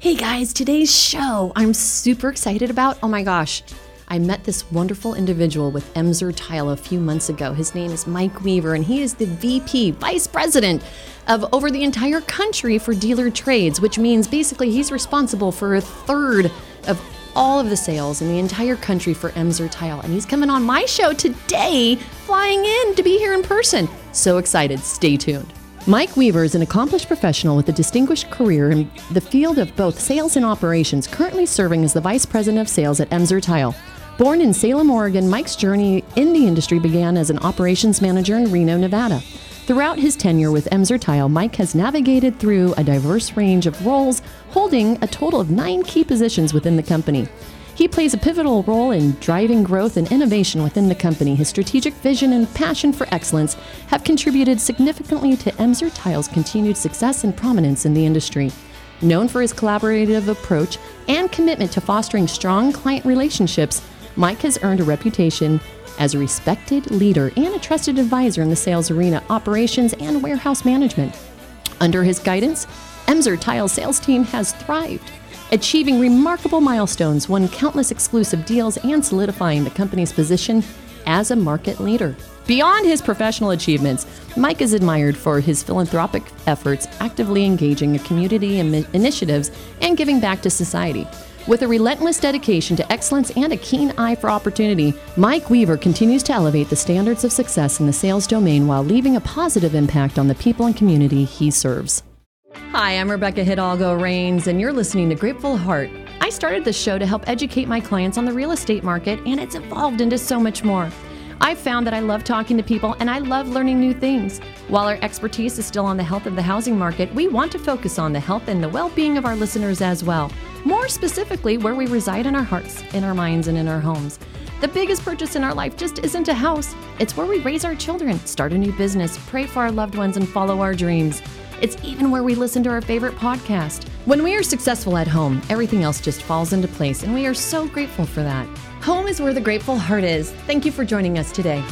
Hey guys, today's show I'm super excited about. Oh my gosh, I met this wonderful individual with Emser Tile a few months ago. His name is Mike Weaver, and he is the VP, Vice President of over the entire country for dealer trades, which means basically he's responsible for a third of all of the sales in the entire country for Emser Tile. And he's coming on my show today, flying in to be here in person. So excited. Stay tuned. Mike Weaver is an accomplished professional with a distinguished career in the field of both sales and operations, currently serving as the Vice President of Sales at Emser Tile. Born in Salem, Oregon, Mike's journey in the industry began as an operations manager in Reno, Nevada. Throughout his tenure with Emser Tile, Mike has navigated through a diverse range of roles, holding a total of nine key positions within the company. He plays a pivotal role in driving growth and innovation within the company. His strategic vision and passion for excellence have contributed significantly to Emser Tile's continued success and prominence in the industry. Known for his collaborative approach and commitment to fostering strong client relationships, Mike has earned a reputation as a respected leader and a trusted advisor in the sales arena, operations, and warehouse management. Under his guidance, Emser Tile's sales team has thrived achieving remarkable milestones, won countless exclusive deals, and solidifying the company's position as a market leader. Beyond his professional achievements, Mike is admired for his philanthropic efforts, actively engaging in community initiatives, and giving back to society. With a relentless dedication to excellence and a keen eye for opportunity, Mike Weaver continues to elevate the standards of success in the sales domain while leaving a positive impact on the people and community he serves. Hi, I'm Rebecca Hidalgo Rains, and you're listening to Grateful Heart. I started this show to help educate my clients on the real estate market, and it's evolved into so much more. I've found that I love talking to people and I love learning new things. While our expertise is still on the health of the housing market, we want to focus on the health and the well being of our listeners as well. More specifically, where we reside in our hearts, in our minds, and in our homes. The biggest purchase in our life just isn't a house, it's where we raise our children, start a new business, pray for our loved ones, and follow our dreams. It's even where we listen to our favorite podcast. When we are successful at home, everything else just falls into place, and we are so grateful for that. Home is where the grateful heart is. Thank you for joining us today.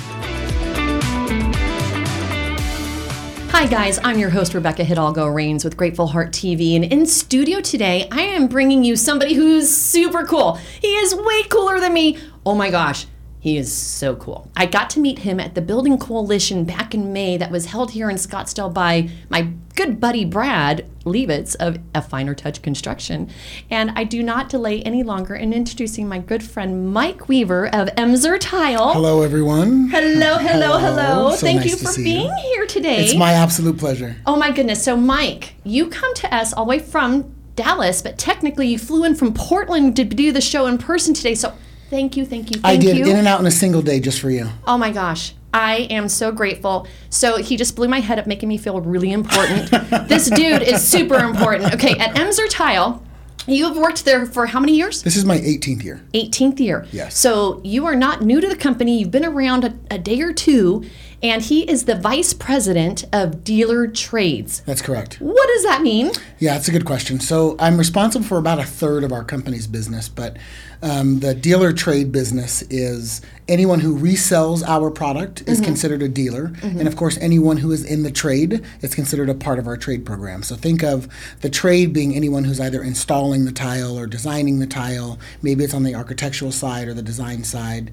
Hi, guys. I'm your host, Rebecca Hidalgo Rains with Grateful Heart TV. And in studio today, I am bringing you somebody who's super cool. He is way cooler than me. Oh my gosh. He is so cool. I got to meet him at the Building Coalition back in May that was held here in Scottsdale by my good buddy Brad Levitz of A Finer Touch Construction. And I do not delay any longer in introducing my good friend Mike Weaver of Emser Tile. Hello, everyone. Hello, hello, hello. hello. So Thank nice you for being you. here today. It's my absolute pleasure. Oh, my goodness. So, Mike, you come to us all the way from Dallas, but technically you flew in from Portland to do the show in person today. So Thank you, thank you, thank I did you. in and out in a single day just for you. Oh my gosh. I am so grateful. So he just blew my head up, making me feel really important. this dude is super important. Okay, at Emser Tile, you have worked there for how many years? This is my 18th year. 18th year. Yes. So you are not new to the company. You've been around a, a day or two, and he is the vice president of dealer trades. That's correct. What does that mean? Yeah, that's a good question. So I'm responsible for about a third of our company's business, but um, the dealer trade business is anyone who resells our product is mm-hmm. considered a dealer. Mm-hmm. And of course, anyone who is in the trade is considered a part of our trade program. So think of the trade being anyone who's either installing the tile or designing the tile. Maybe it's on the architectural side or the design side.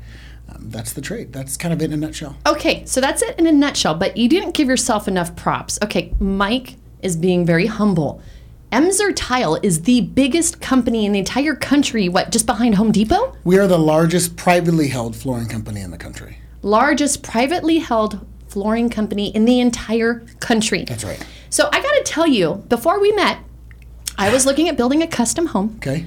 Um, that's the trade. That's kind of it in a nutshell. Okay, so that's it in a nutshell, but you didn't give yourself enough props. Okay, Mike is being very humble. Emser Tile is the biggest company in the entire country, what, just behind Home Depot? We are the largest privately held flooring company in the country. Largest privately held flooring company in the entire country. That's right. So I got to tell you, before we met, I was looking at building a custom home. Okay.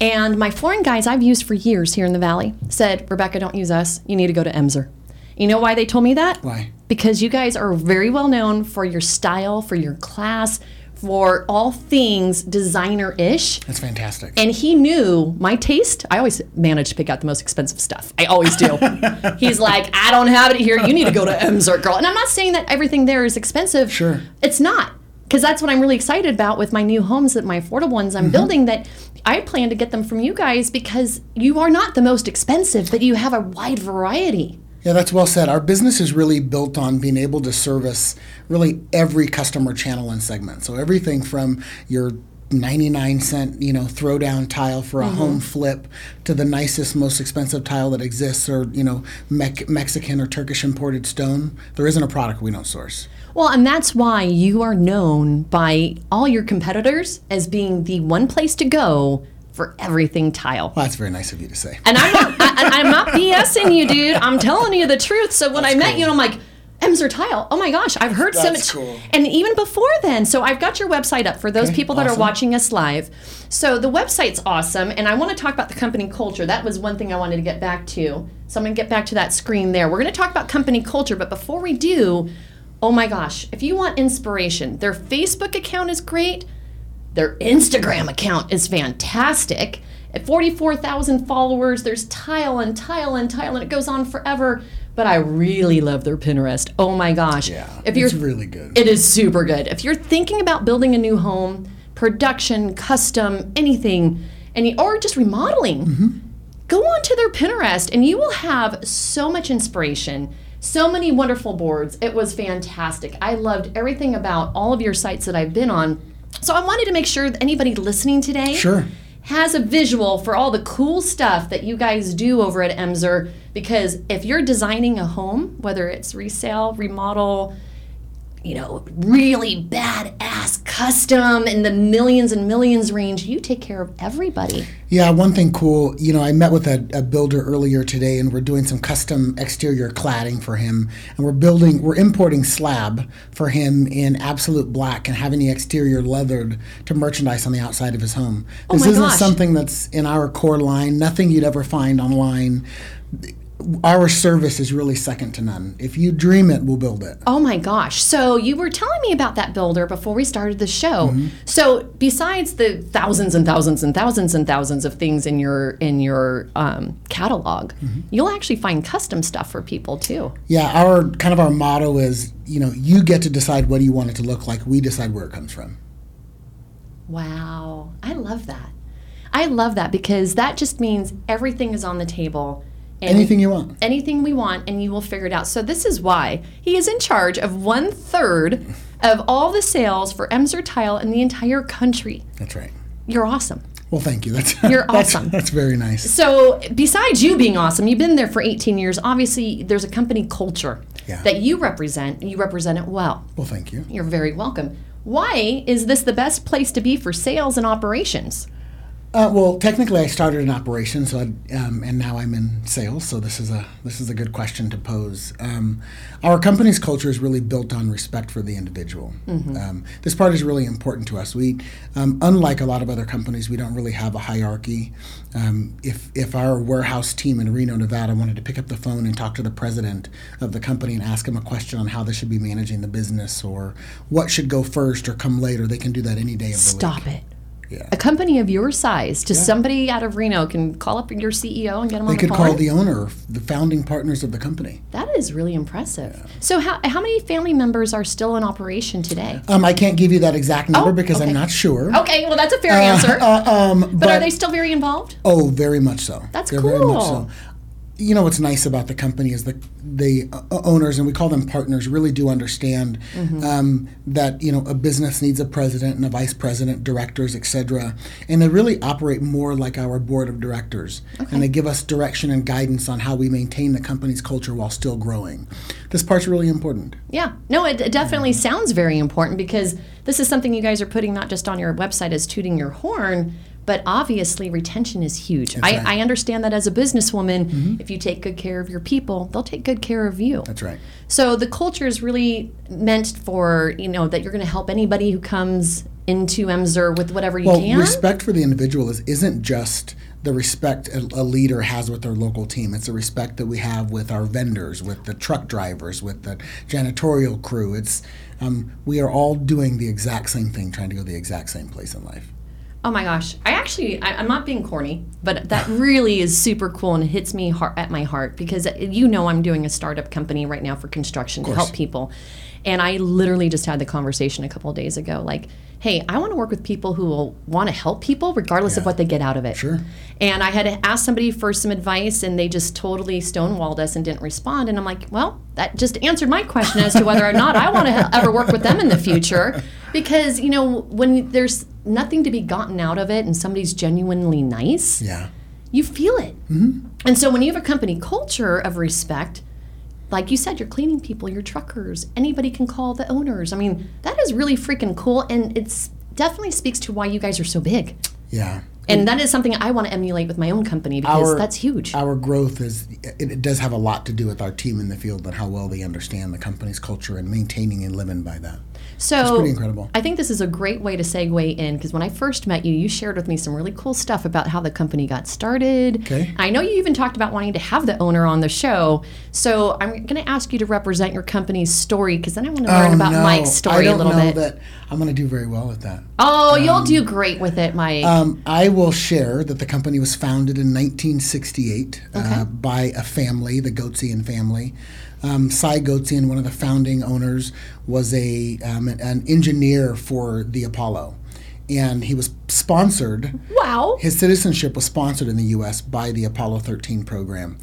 And my flooring guys I've used for years here in the Valley said, Rebecca, don't use us. You need to go to Emser. You know why they told me that? Why? Because you guys are very well known for your style, for your class, for all things designer ish. That's fantastic. And he knew my taste. I always manage to pick out the most expensive stuff. I always do. He's like, I don't have it here. You need to go to Emser, girl. And I'm not saying that everything there is expensive. Sure. It's not. Because that's what I'm really excited about with my new homes, that my affordable ones I'm mm-hmm. building, that I plan to get them from you guys because you are not the most expensive, but you have a wide variety. Yeah, that's well said. Our business is really built on being able to service really every customer channel and segment. So everything from your 99 cent, you know, throwdown tile for a Mm-hmm. home flip to the nicest, most expensive tile that exists or, you know, Mec- Mexican or Turkish imported stone. There isn't a product we don't source. Well, and that's why you are known by all your competitors as being the one place to go for everything tile. Well, that's very nice of you to say. And I'm not, I, I'm not BSing you, dude. I'm telling you the truth. So when I met cool. you, I'm like, Emser Tile. Oh my gosh, I've heard so much. cool. And even before then, so I've got your website up for those Okay, people that are watching us live. So the website's awesome, and I want to talk about the company culture. That was one thing I wanted to get back to. So I'm going to get back to that screen there. We're going to talk about company culture, but before we do, oh my gosh, if you want inspiration, their Facebook account is great. Their Instagram account is fantastic. At 44,000 followers, there's tile and tile and tile, and it goes on forever. But I really love their Pinterest. Oh my gosh. Yeah, If you're it's really good. it is super good. If you're thinking about building a new home, production, custom, anything, and you, or just remodeling, mm-hmm. go onto their Pinterest and you will have so much inspiration, so many wonderful boards. It was fantastic. I loved everything about all of your sites that I've been on. So I wanted to make sure that anybody listening today Sure. has a visual for all the cool stuff that you guys do over at Emser because if you're designing a home, whether it's resale, remodel, you know, really badass custom in the millions and millions range, you take care of everybody. Yeah, one thing cool, you know, I met with a, a builder earlier today and we're doing some custom exterior cladding for him. And we're building, we're importing slab for him in absolute black and having the exterior leathered to merchandise on the outside of his home. Oh this Oh isn't gosh. something that's in our core line, nothing you'd ever find online. Our service is really second to none. If you dream it, we'll build it. Oh my gosh. So you were telling me about that builder before we started the show. So besides the thousands and thousands and thousands and thousands of things in your in your um, catalog, you'll actually find custom stuff for people too. Yeah, our kind of our motto is, you know, you get to decide what you want it to look like. We decide where it comes from. Wow. I love that. I love that because that just means everything is on the table. Anything you want. anything we want, and you will figure it out. So this is why he is in charge of one third of all the sales for Emser Tile in the entire country. That's right. You're awesome. Well, thank you. That's You're that's, awesome. That's very nice. So besides you being awesome, you've been there for 18 years. Obviously, there's a company culture Yeah. that you represent, and you represent it well. Well, thank you. You're very welcome. Why is this the best place to be for sales and operations? Uh, well, technically, I started in operations, so um, and now I'm in sales. So this is a this is a good question to pose. Um, our company's culture is really built on respect for the individual. Um, this part is really important to us. We, um, unlike a lot of other companies, we don't really have a hierarchy. Um, if if our warehouse team in Reno, Nevada, wanted to pick up the phone and talk to the president of the company and ask him a question on how they should be managing the business or what should go first or come later, they can do that any day of the week. Stop it. Yeah. A company of your size, to somebody out of Reno can call up your CEO and get them They on the could call the owner, the founding partners of the company. that is really impressive. So, how, how many family members are still in operation today? Um, I can't give you that exact number Oh, because okay. I'm not sure. Okay, well, that's a fair answer. Uh, um, but but, are they still very involved? oh, very much so. That's They're Very much cool. so. You know what's nice about the company is the the uh, owners and we call them partners really do understand Mm-hmm. um, that you know a business needs a president and a vice president, directors, etc. And they really operate more like our board of directors, and they give us direction and guidance on how we maintain the company's culture while still growing. This part's really important. Yeah, no, it, it definitely sounds very important because this is something you guys are putting not just on your website as tooting your horn, but obviously retention is huge. I, right. Mm-hmm. I understand that as a businesswoman, if you take good care of your people, they'll take good care of you. That's right. So the culture is really meant for you know that you're going to help anybody who comes into Emser with whatever you Well, can. respect for the individual is, isn't just the respect a, a leader has with their local team. It's the respect that we have with our vendors, with the truck drivers, with the janitorial crew. It's um, we are all doing the exact same thing, trying to go the exact same place in life. Oh my gosh. I actually, I, I'm not being corny, but that really is super cool and it hits me heart, at my heart because you know I'm doing a startup company right now for construction to help people. And I literally just had the conversation a couple of days ago like, hey, I want to work with people who will want to help people regardless of what they get out of it. Sure. And I had asked somebody for some advice and they just totally stonewalled us and didn't respond. And I'm like, well, that just answered my question as to whether or not I want to ever work with them in the future. Because, you know, when there's nothing to be gotten out of it and somebody's genuinely nice, Yeah. you feel it. Mm-hmm. And so when you have a company culture of respect, like you said, you're cleaning people, your truckers, anybody can call the owners. I mean, that is really freaking cool. And it's definitely speaks to why you guys are so big. Yeah. And that is something I want to emulate with my own company because that's huge. Our growth is it, it does have a lot to do with our team in the field and how well they understand the company's culture and maintaining and living by that. So pretty incredible. I think this is a great way to segue in because when I first met you, you shared with me some really cool stuff about how the company got started. Okay. I know you even talked about wanting to have the owner on the show. So I'm going to ask you to represent your company's story because then I want to learn about Oh, no, Mike's story a little know bit. that I'm going to do very well at that. oh, you'll do great with it, Mike. Um, I will share that the company was founded in 1968 uh, by a family, the Goetzian family. Um, Cy Goetzian, one of the founding owners, was a um, an engineer for the Apollo, and he was sponsored. wow. His citizenship was sponsored in the U.S. by the Apollo 13 program,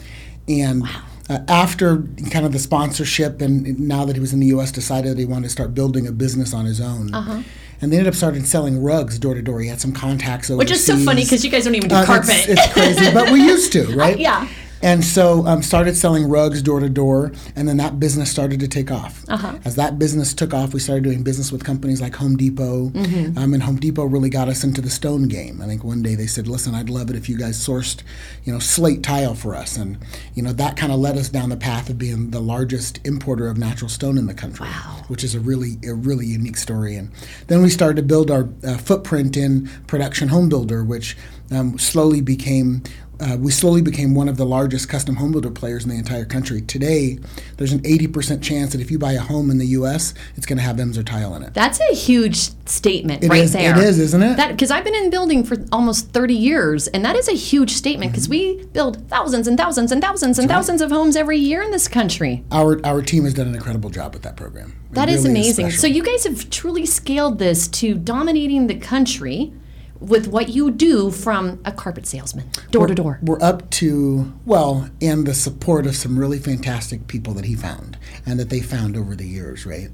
and. Uh, after kind of the sponsorship, and now that he was in the U.S., decided that he wanted to start building a business on his own, Uh-huh. and they ended up starting selling rugs door to door. He had some contacts overseas, Which is so funny because you guys don't even do uh, carpet. It's, it's crazy, but we used to, right? yeah. And so um, started selling rugs door to door, and then that business started to take off. Uh-huh. As that business took off, we started doing business with companies like Home Depot, Mm-hmm. um, and Home Depot really got us into the stone game. I think one day they said, "Listen, I'd love it if you guys sourced, you know, slate tile for us," and you know that kind of led us down the path of being the largest importer of natural stone in the country, which is a really a really unique story. And then we started to build our uh, footprint in production home builder, which um, slowly became uh, we slowly became one of the largest custom home builder players in the entire country. Today, there's an 80% chance that if you buy a home in the U.S., it's going to have Emser tile in it. That's a huge statement It right is- there. it is, isn't it? Because I've been in building for almost 30 years, and that is a huge statement because Mm-hmm. we build thousands and thousands and thousands and thousands of homes every year in this country. Our our team has done an incredible job with that program. It That is really amazing. special. so you guys have truly scaled this to dominating the country with what you do from a carpet salesman, door to door. We're up to well, and the support of some really fantastic people that he found and that they found over the years, right?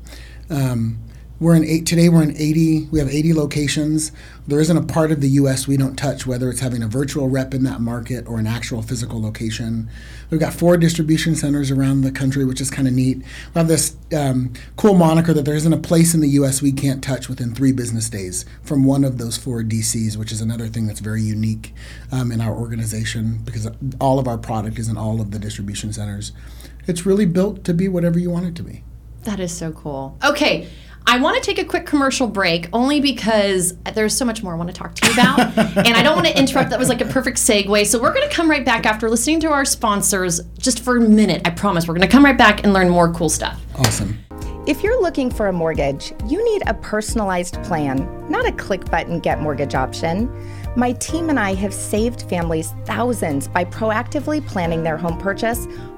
Um, we're in eight today. We're in eighty. We have eighty locations. There isn't a part of the U.S. we don't touch, whether it's having a virtual rep in that market or an actual physical location. We've got four distribution centers around the country, which is kind of neat. We have this um, cool moniker that there isn't a place in the U.S. we can't touch within three business days from one of those four DCs, which is another thing that's very unique um, in our organization because all of our product is in all of the distribution centers. It's really built to be whatever you want it to be. That is so cool. Okay. I want to take a quick commercial break only because there's so much more I want to talk to you about. and I don't want to interrupt. That was like a perfect segue. So we're going to come right back after listening to our sponsors just for a minute. I promise. We're going to come right back and learn more cool stuff. Awesome. If you're looking for a mortgage, you need a personalized plan, not a click button get mortgage option. My team and I have saved families thousands by proactively planning their home purchase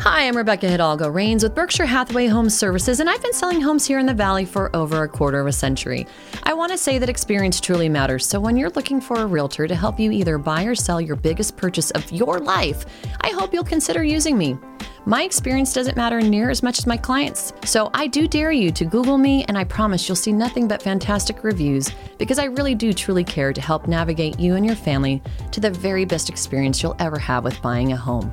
Hi, I'm Rebecca Hidalgo Rains with Berkshire Hathaway Home Services, and I've been selling homes here in the Valley for over a quarter of a century. I want to say that experience truly matters, so when you're looking for a realtor to help you either buy or sell your biggest purchase of your life, I hope you'll consider using me. My experience doesn't matter near as much as my clients, so I do dare you to Google me, and I promise you'll see nothing but fantastic reviews because I really do truly care to help navigate you and your family to the very best experience you'll ever have with buying a home.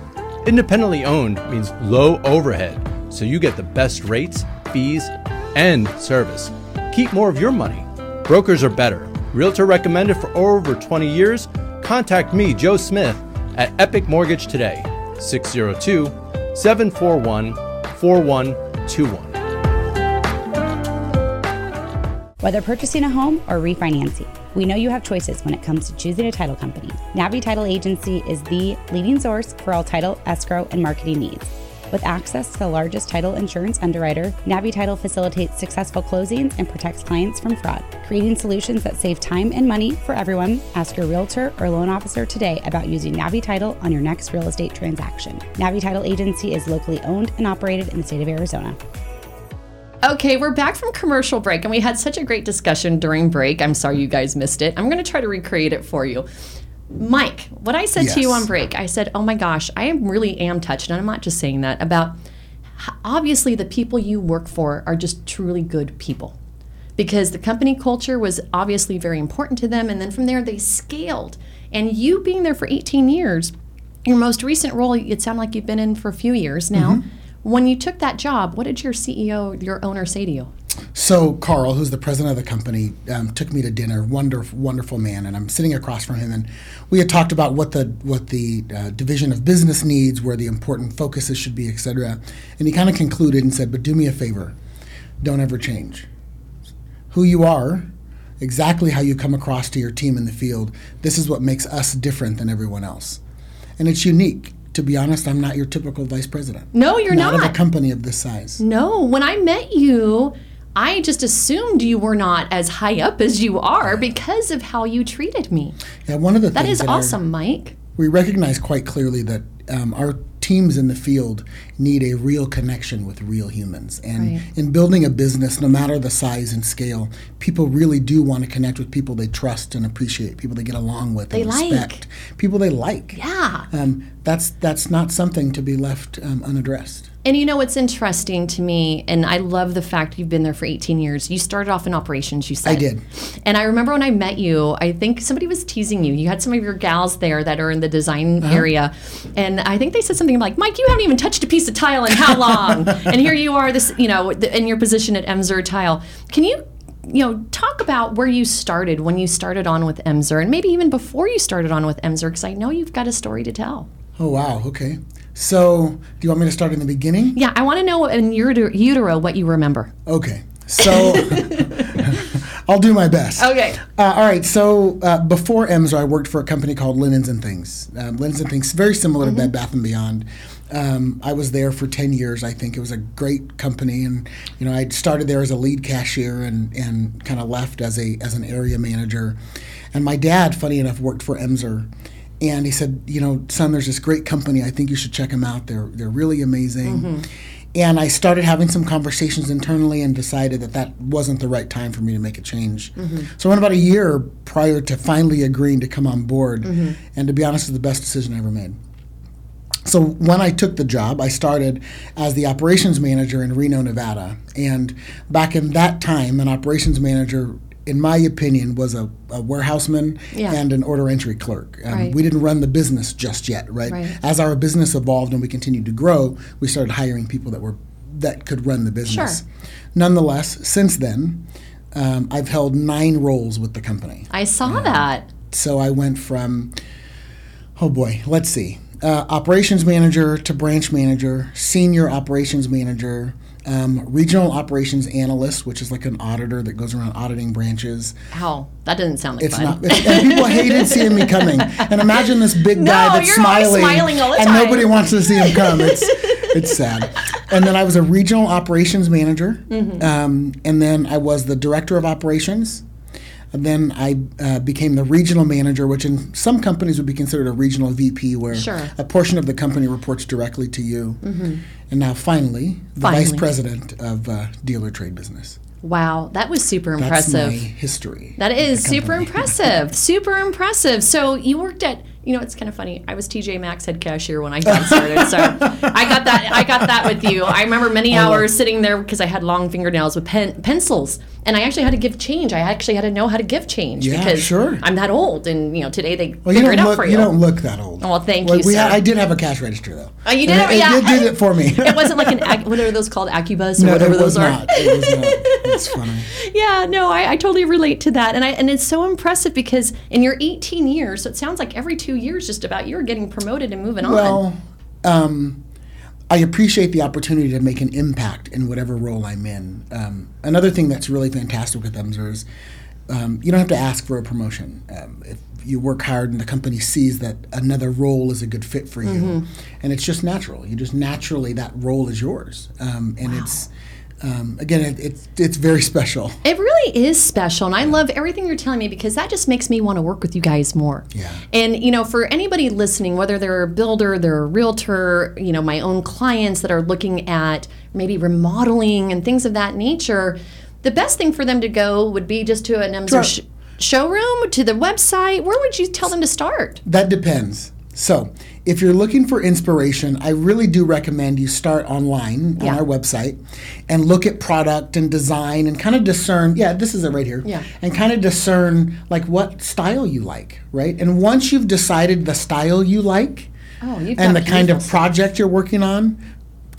Independently owned means low overhead, so you get the best rates, fees, and service. Keep more of your money. Brokers are better. Realtor recommended for over 20 years? Contact me, Joe Smith, at Epic Mortgage today, 602 741 4121. Whether purchasing a home or refinancing, we know you have choices when it comes to choosing a title company. Navi Title Agency is the leading source for all title, escrow, and marketing needs. With access to the largest title insurance underwriter, Navi Title facilitates successful closings and protects clients from fraud. Creating solutions that save time and money for everyone, ask your realtor or loan officer today about using Navi Title on your next real estate transaction. Navi Title Agency is locally owned and operated in the state of Arizona. Okay, we're back from commercial break, and we had such a great discussion during break. I'm sorry you guys missed it. I'm going to try to recreate it for you. Mike, what I said to you on break, I said, "Oh my gosh, I am really am touched." And I'm not just saying that about obviously the people you work for are just truly good people. Because the company culture was obviously very important to them and then from there they scaled. And you being there for 18 years, your most recent role, it sounded like you've been in for a few years now. Mm-hmm. When you took that job, what did your CEO, your owner say to you? So Carl, who's the president of the company, um, took me to dinner. Wonderful, wonderful man, and I'm sitting across from him, and we had talked about what the what the uh, division of business needs, where the important focuses should be, et cetera. And he kind of concluded and said, "But do me a favor, don't ever change. Who you are, exactly how you come across to your team in the field. This is what makes us different than everyone else, and it's unique." To be honest, I'm not your typical vice president. No, you're not of a company of this size. No, when I met you, I just assumed you were not as high up as you are because of how you treated me. Yeah, one of the That things is I- awesome, Mike. we recognize quite clearly that um, our teams in the field need a real connection with real humans. And Right. in building a business, no matter the size and scale, people really do want to connect with people they trust and appreciate, people they get along with They and like. respect, people they like. Yeah. Um, that's that's not something to be left um, unaddressed. And you know what's interesting to me, and I love the fact you've been there for 18 years. You started off in operations, you said. I did. And I remember when I met you, I think somebody was teasing you. You had some of your gals there that are in the design Uh-huh. area. And I think they said something like, Mike, you haven't even touched a piece of tile and how long? and here you are, this, you know, in your position at Emser Tile. Can you, you know, talk about where you started when you started on with Emser and maybe even before you started on with Emser? Because I know you've got a story to tell. Oh wow, okay. So do you want me to start in the beginning? Yeah, I want to know in utero, utero what you remember. Okay. So I'll do my best. Okay. Uh, all right. So uh, before Emser, I worked for a company called Linens and Things. Um, Linens and Things, very similar to Bed Bath and Beyond. Um, I was there for ten years. I think it was a great company, and you know, I started there as a lead cashier and and kind of left as a as an area manager. And my dad, funny enough, worked for Emser. And he said, you know, son, there's this great company. I think you should check them out. They're they're really amazing. Mm-hmm. And I started having some conversations internally and decided that that wasn't the right time for me to make a change. Mm-hmm. So I went about a year prior to finally agreeing to come on board. Mm-hmm. And to be honest, it was the best decision I ever made. So when I took the job, I started as the operations manager in Reno, Nevada. And back in that time, an operations manager, in my opinion, was a, a warehouseman Yeah. and an order entry clerk. Um, Right. We didn't run the business just yet, right? Right. As our business evolved and we continued to grow, we started hiring people that were that could run the business. Sure. Nonetheless, since then, um, I've held nine roles with the company. I saw that. So I went from, oh boy, let's see, uh, operations manager to branch manager, senior operations manager, um, regional operations analyst, which is like an auditor that goes around auditing branches. Ow, that doesn't sound like It's fun. not. It's, and people hated seeing me coming. And imagine this big No, guy that's smiling, smiling and time. nobody wants to see him come. It's it's sad. And then I was a regional operations manager, Mm-hmm. um, and then I was the director of operations. And then I uh, became the regional manager, which in some companies would be considered a regional VP, where Sure. a portion of the company reports directly to you. And now, finally, the vice president of uh, dealer trade business. Wow, that was super impressive. That's my history. That is super impressive. super impressive. So you worked at, you know, it's kind of funny. I was TJ Maxx head cashier when I got started, so I got that. I got that with you. I remember many hours sitting there because I had long fingernails with pen, pencils and I actually had to give change. I actually had to know how to give change Yeah, because sure. I'm that old, and you know today they Well, figure it out look. for You. you. don't look that old. Oh, well, thank Well, you, We sir. I did have a cash register though. Oh, you And did? It, yeah. it did it for me. it wasn't like an what are those called abacus or no, whatever it was those are. not. It was not. It's funny. Yeah, no, I, I totally relate to that, and I and it's so impressive because in your 18 years, so it sounds like every two years, just about you're getting promoted and moving on. Well, um, I appreciate the opportunity to make an impact in whatever role I'm in. Um, another thing that's really fantastic with Emser is um, you don't have to ask for a promotion. Um, if you work hard and the company sees that another role is a good fit for you, Mm-hmm. and it's just natural. You just naturally that role is yours, um, and it's. Um, again, it, it's it's very special. It really is special, and I love everything you're telling me because that just makes me want to work with you guys more. Yeah. And you know, for anybody listening, whether they're a builder, they're a realtor, you know, my own clients that are looking at maybe remodeling and things of that nature, the best thing for them to go would be just to an showroom, to the website. Where would you tell them to start? That depends. So, if you're looking for inspiration, I really do recommend you start online Yeah. on our website and look at product and design and kind of discern. Yeah, this is it right here. Yeah. And kind of discern like what style you like, right? And once you've decided the style you like Oh, and the kind of project you're working on,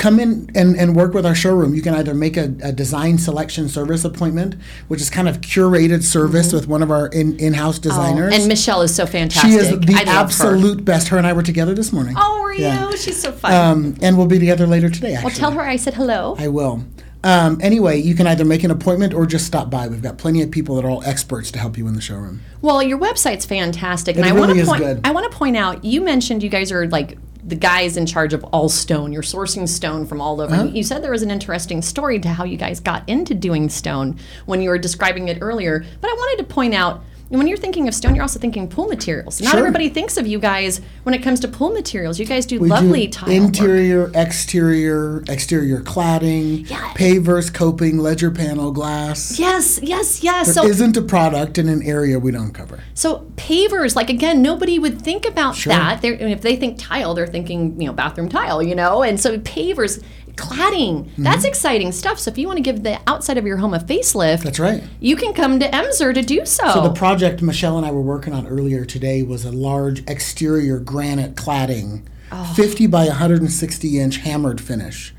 come in and, and work with our showroom. You can either make a, a design selection service appointment, which is kind of curated service with one of our in, in-house Mm-hmm. Oh, designers. and Michelle is so fantastic. She is the I love her. absolute best. Her and I were together this morning. Oh, were Yeah. you? She's so fun. Um, and we'll be together later today. Actually, well, tell her I said hello. I will. Um, anyway, you can either make an appointment or just stop by. We've got plenty of people that are all experts to help you in the showroom. Well, your website's fantastic, and It I want to point. good. I want to point out. You mentioned you guys are like the guys in charge of all stone. You're sourcing stone from all over. Uh-huh. You said there was an interesting story to how you guys got into doing stone when you were describing it earlier. But I wanted to point out. When you're thinking of stone, you're also thinking pool materials. Not Sure. everybody thinks of you guys when it comes to pool materials. You guys do We lovely do tile work. interior, exterior, exterior cladding, Yeah. pavers, coping, ledger panel, glass. Yes, yes, yes. There So not a product in an area we don't cover. So pavers, like again, nobody would think about that. They're, if they think tile, they're thinking you know bathroom tile, you know. And so pavers, cladding, Mm-hmm. that's exciting stuff. So if you want to give the outside of your home a facelift, That's right. you can come to Emser to do so. So the project Michelle and I were working on earlier today was a large exterior granite cladding, Oh. 50 by 160 inch hammered finish.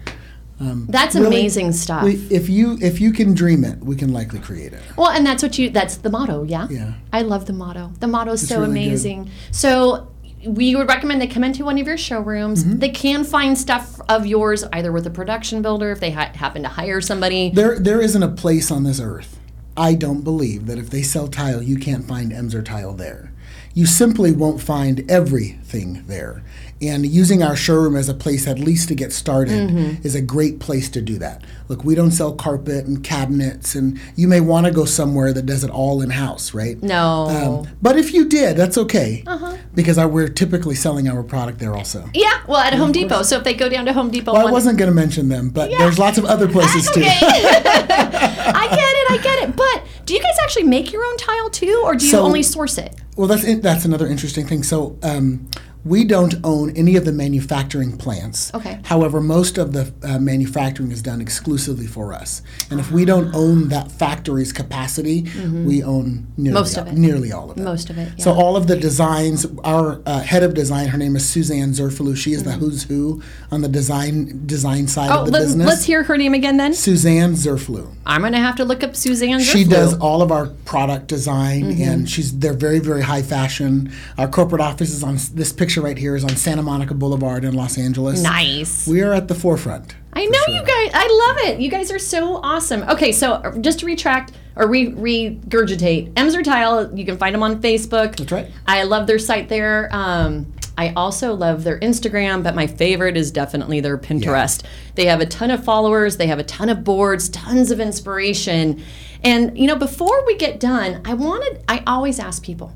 that's Really, amazing stuff. We, if you if you can dream it, we can likely create it. Well, and that's what you that's the motto, yeah? Yeah. I love the motto. The motto is so really good. amazing. So we would recommend they come into one of your showrooms. Mm-hmm. They can find stuff of yours either with a production builder if they ha- happen to hire somebody. There there isn't a place on this earth. I don't believe that if they sell tile, you can't find Emser tile there. You simply won't find everything there. And using our showroom as a place at least to get started Mm-hmm. is a great place to do that. Look, we don't sell carpet and cabinets, and you may want to go somewhere that does it all in house, right? No. Um, but if you did, that's okay, Uh-huh. because our, we're typically selling our product there also. Yeah, well, at Home Depot. So if they go down to Home Depot, Well, I wasn't going to mention them, but there's lots of other places too. Okay. I get it. I get it. But do you guys actually make your own tile too, or do you So- only source it? Well, that's it, that's another interesting thing. So um, we don't own any of the manufacturing plants. Okay. However, most of the uh, manufacturing is done exclusively for us, and if we don't own that factory's capacity, we own nearly Mm-hmm. Most of all, it. nearly all of it. Most of it, So all of the designs, our uh, head of design, her name is Suzanne Zerfalou. She is Mm-hmm. the who's who on the design design side Oh, of the let, business. let's hear her name again then. Suzanne Zerfalou. I'm going to have to look up Suzanne. She does all of our product design, Mm-hmm. and she's they're very very high fashion. Our corporate office is on this picture right here is on Santa Monica Boulevard in Los Angeles. Nice. We are at the forefront. I know sure. you guys. I love it. You guys are so awesome. Okay, so uh, just to retract or re- regurgitate, Emser Tile. You can find them on Facebook. That's right. I love their site there. Um, I also love their Instagram, but my favorite is definitely their Pinterest. They have a ton of followers. They have a ton of boards, tons of inspiration. And you know, before we get done, I wanted. I always ask people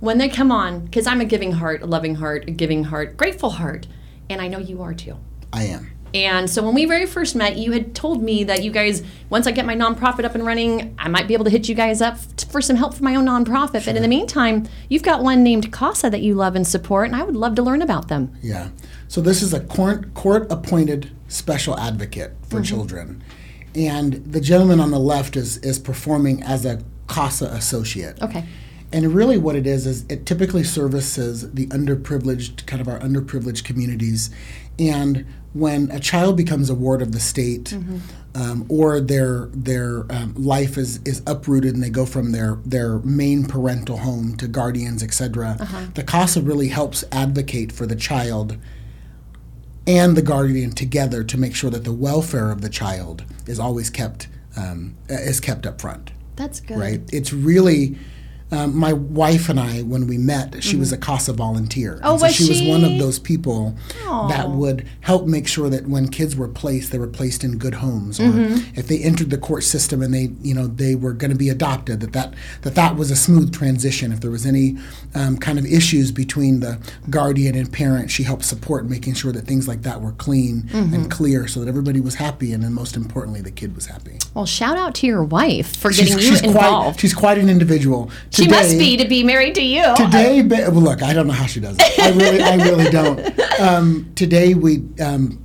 when they come on because I'm a giving heart, a loving heart, a giving heart, grateful heart, and I know you are too. I am. And so when we very first met, you had told me that you guys, once I get my nonprofit up and running, I might be able to hit you guys up for some help for my own nonprofit. But in the meantime, you've got one named CASA that you love and support, and I would love to learn about them. Yeah. So this is a court court appointed special advocate for mm-hmm. children. and the gentleman on the left is is performing as a CASA associate. Okay. And really, what it is is it typically services the underprivileged, kind of our underprivileged communities. And when a child becomes a ward of the state, um, or their their um, life is is uprooted and they go from their their main parental home to guardians, etc., the CASA really helps advocate for the child and the guardian together to make sure that the welfare of the child is always kept um, is kept up front That's good. right? It's really um, my wife and I when we met. She was a CASA volunteer. Mm-hmm. Oh, And so was she, was one of those people that would help make sure that when kids were placed, they were placed in good homes, Mm-hmm. if they entered the court system and they, you know, they were going to be adopted, that that that that was a smooth transition. If there was any um, kind of issues between the guardian and parent, she helped support making sure that things like that were clean Mm-hmm. and clear, so that everybody was happy, and then most importantly, the kid was happy. Well, shout out to your wife for She's, getting you she's quite involved. she's quite an individual. She must be to be married to you. Today, well, look, I don't know how she does it. I really, I really don't. Um, today, we um,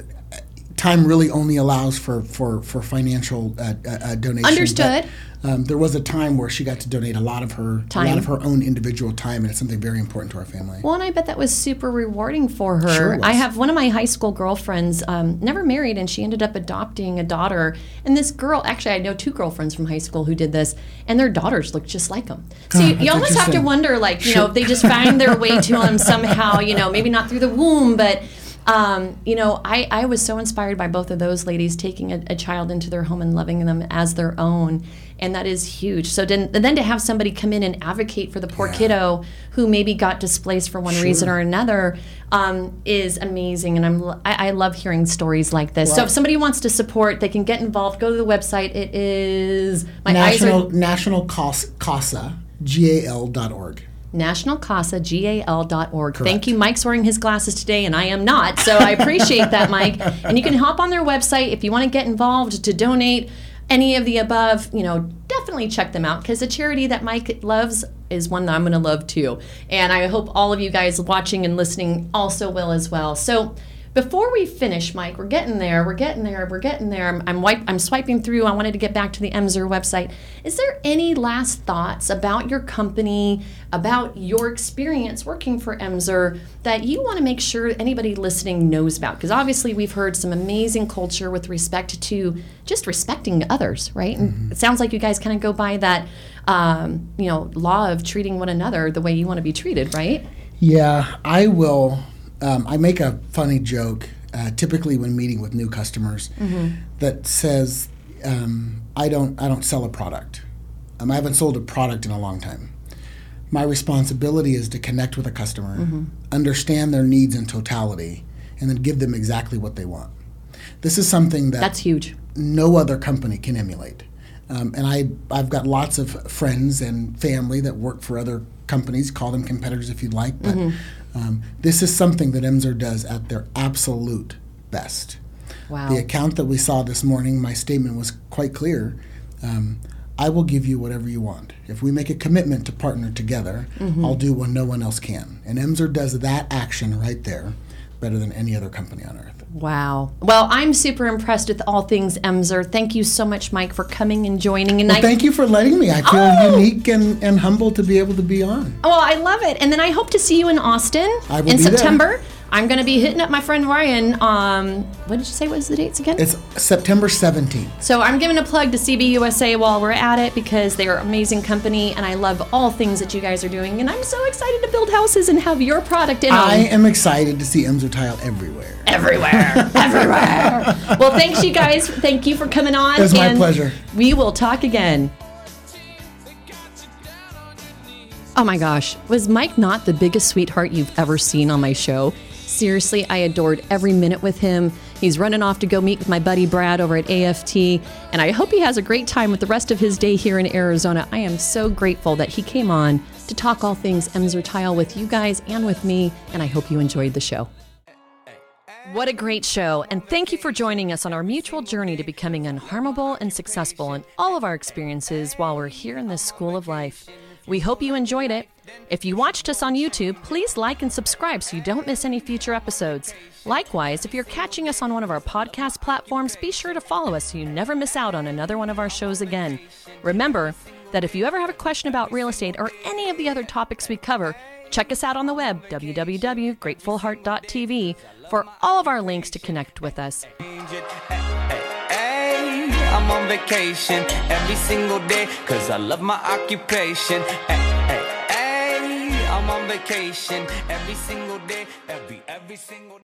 time really only allows for for for financial uh, uh, uh, donation. Understood. but, um, there was a time where she got to donate a lot of her a lot of her own individual time, and it's something very important to our family. Well, and I bet that was super rewarding for her. Sure. I have one of my high school girlfriends, um, never married, and she ended up adopting a daughter. And this girl, actually, I know two girlfriends from high school who did this, and their daughters look just like them. So you, you almost have to wonder, like, you know, if they just find their way to them somehow, you know, maybe not through the womb, but. Um, you know, I, I was so inspired by both of those ladies taking a, a child into their home and loving them as their own. And that is huge. So then, then to have somebody come in and advocate for the poor kiddo who maybe got displaced for one reason or another um, is amazing. And I'm I, I love hearing stories like this. So if somebody wants to support, they can get involved. Go to the website. It is my National eyes are National CASA G-A-L nationalcasa.gal.org. Thank you. Mike's wearing his glasses today, and I am not. So I appreciate that, Mike. And you can hop on their website if you want to get involved to donate any of the above. You know, definitely check them out because the charity that Mike loves is one that I'm going to love too. And I hope all of you guys watching and listening also will as well. So. Before we finish, Mike, we're getting there. We're getting there. We're getting there. I'm I'm, wipe, I'm swiping through. I wanted to get back to the Emser website. Is there any last thoughts about your company, about your experience working for Emser that you want to make sure anybody listening knows about? Because obviously we've heard some amazing culture with respect to just respecting others, right? And it sounds like you guys kind of go by that, um, you know, law of treating one another the way you want to be treated, right? Yeah, I will. Um, I make a funny joke uh, typically when meeting with new customers that says, um, "I don't, I don't sell a product. Um, I haven't sold a product in a long time. My responsibility is to connect with a customer, understand their needs in totality, and then give them exactly what they want. This is something that That's huge. no other company can emulate. Um, and I, I've got lots of friends and family that work for other companies. Call them competitors if you'd like. But um, this is something that Emser does at their absolute best. Wow. The account that we saw this morning, my statement was quite clear. Um, I will give you whatever you want. If we make a commitment to partner together, I'll do what no one else can. And Emser does that action right there better than any other company on earth. Wow. Well, I'm super impressed with all things Emser. Thank you so much, Mike, for coming and joining. And Well, I, thank you for letting me. I feel Oh! unique and, and humbled to be able to be on. Oh, I love it. And then I hope to see you in Austin I will in be there. I'm going to be hitting up my friend Ryan. Um, what did you say was the dates again? It's September 17th. so I'm giving a plug to CBUSA while we're at it because they are an amazing company and I love all things that you guys are doing. And I'm so excited to build houses and have your product in I them am excited to see Emser Tile everywhere. everywhere, everywhere. Well, thanks you guys. Thank you for coming on. It was my pleasure. We will talk again. Oh my gosh, was Mike not the biggest sweetheart you've ever seen on my show? Seriously, I adored every minute with him. He's running off to go meet with my buddy Brad over at AFT, and I hope he has a great time with the rest of his day here in Arizona. I am so grateful that he came on to talk all things Emser Tile with you guys and with me, and I hope you enjoyed the show. What a great show, and thank you for joining us on our mutual journey to becoming unharmable and successful in all of our experiences while we're here in this school of life. We hope you enjoyed it. If you watched us on YouTube, please like and subscribe so you don't miss any future episodes. Likewise, if you're catching us on one of our podcast platforms, be sure to follow us so you never miss out on another one of our shows again. Remember that if you ever have a question about real estate or any of the other topics we cover, check us out on the web, www.gratefulheart.tv, for all of our links to connect with us. I'm on vacation every single day cause I love my occupation. I'm on vacation. Every single day, every every single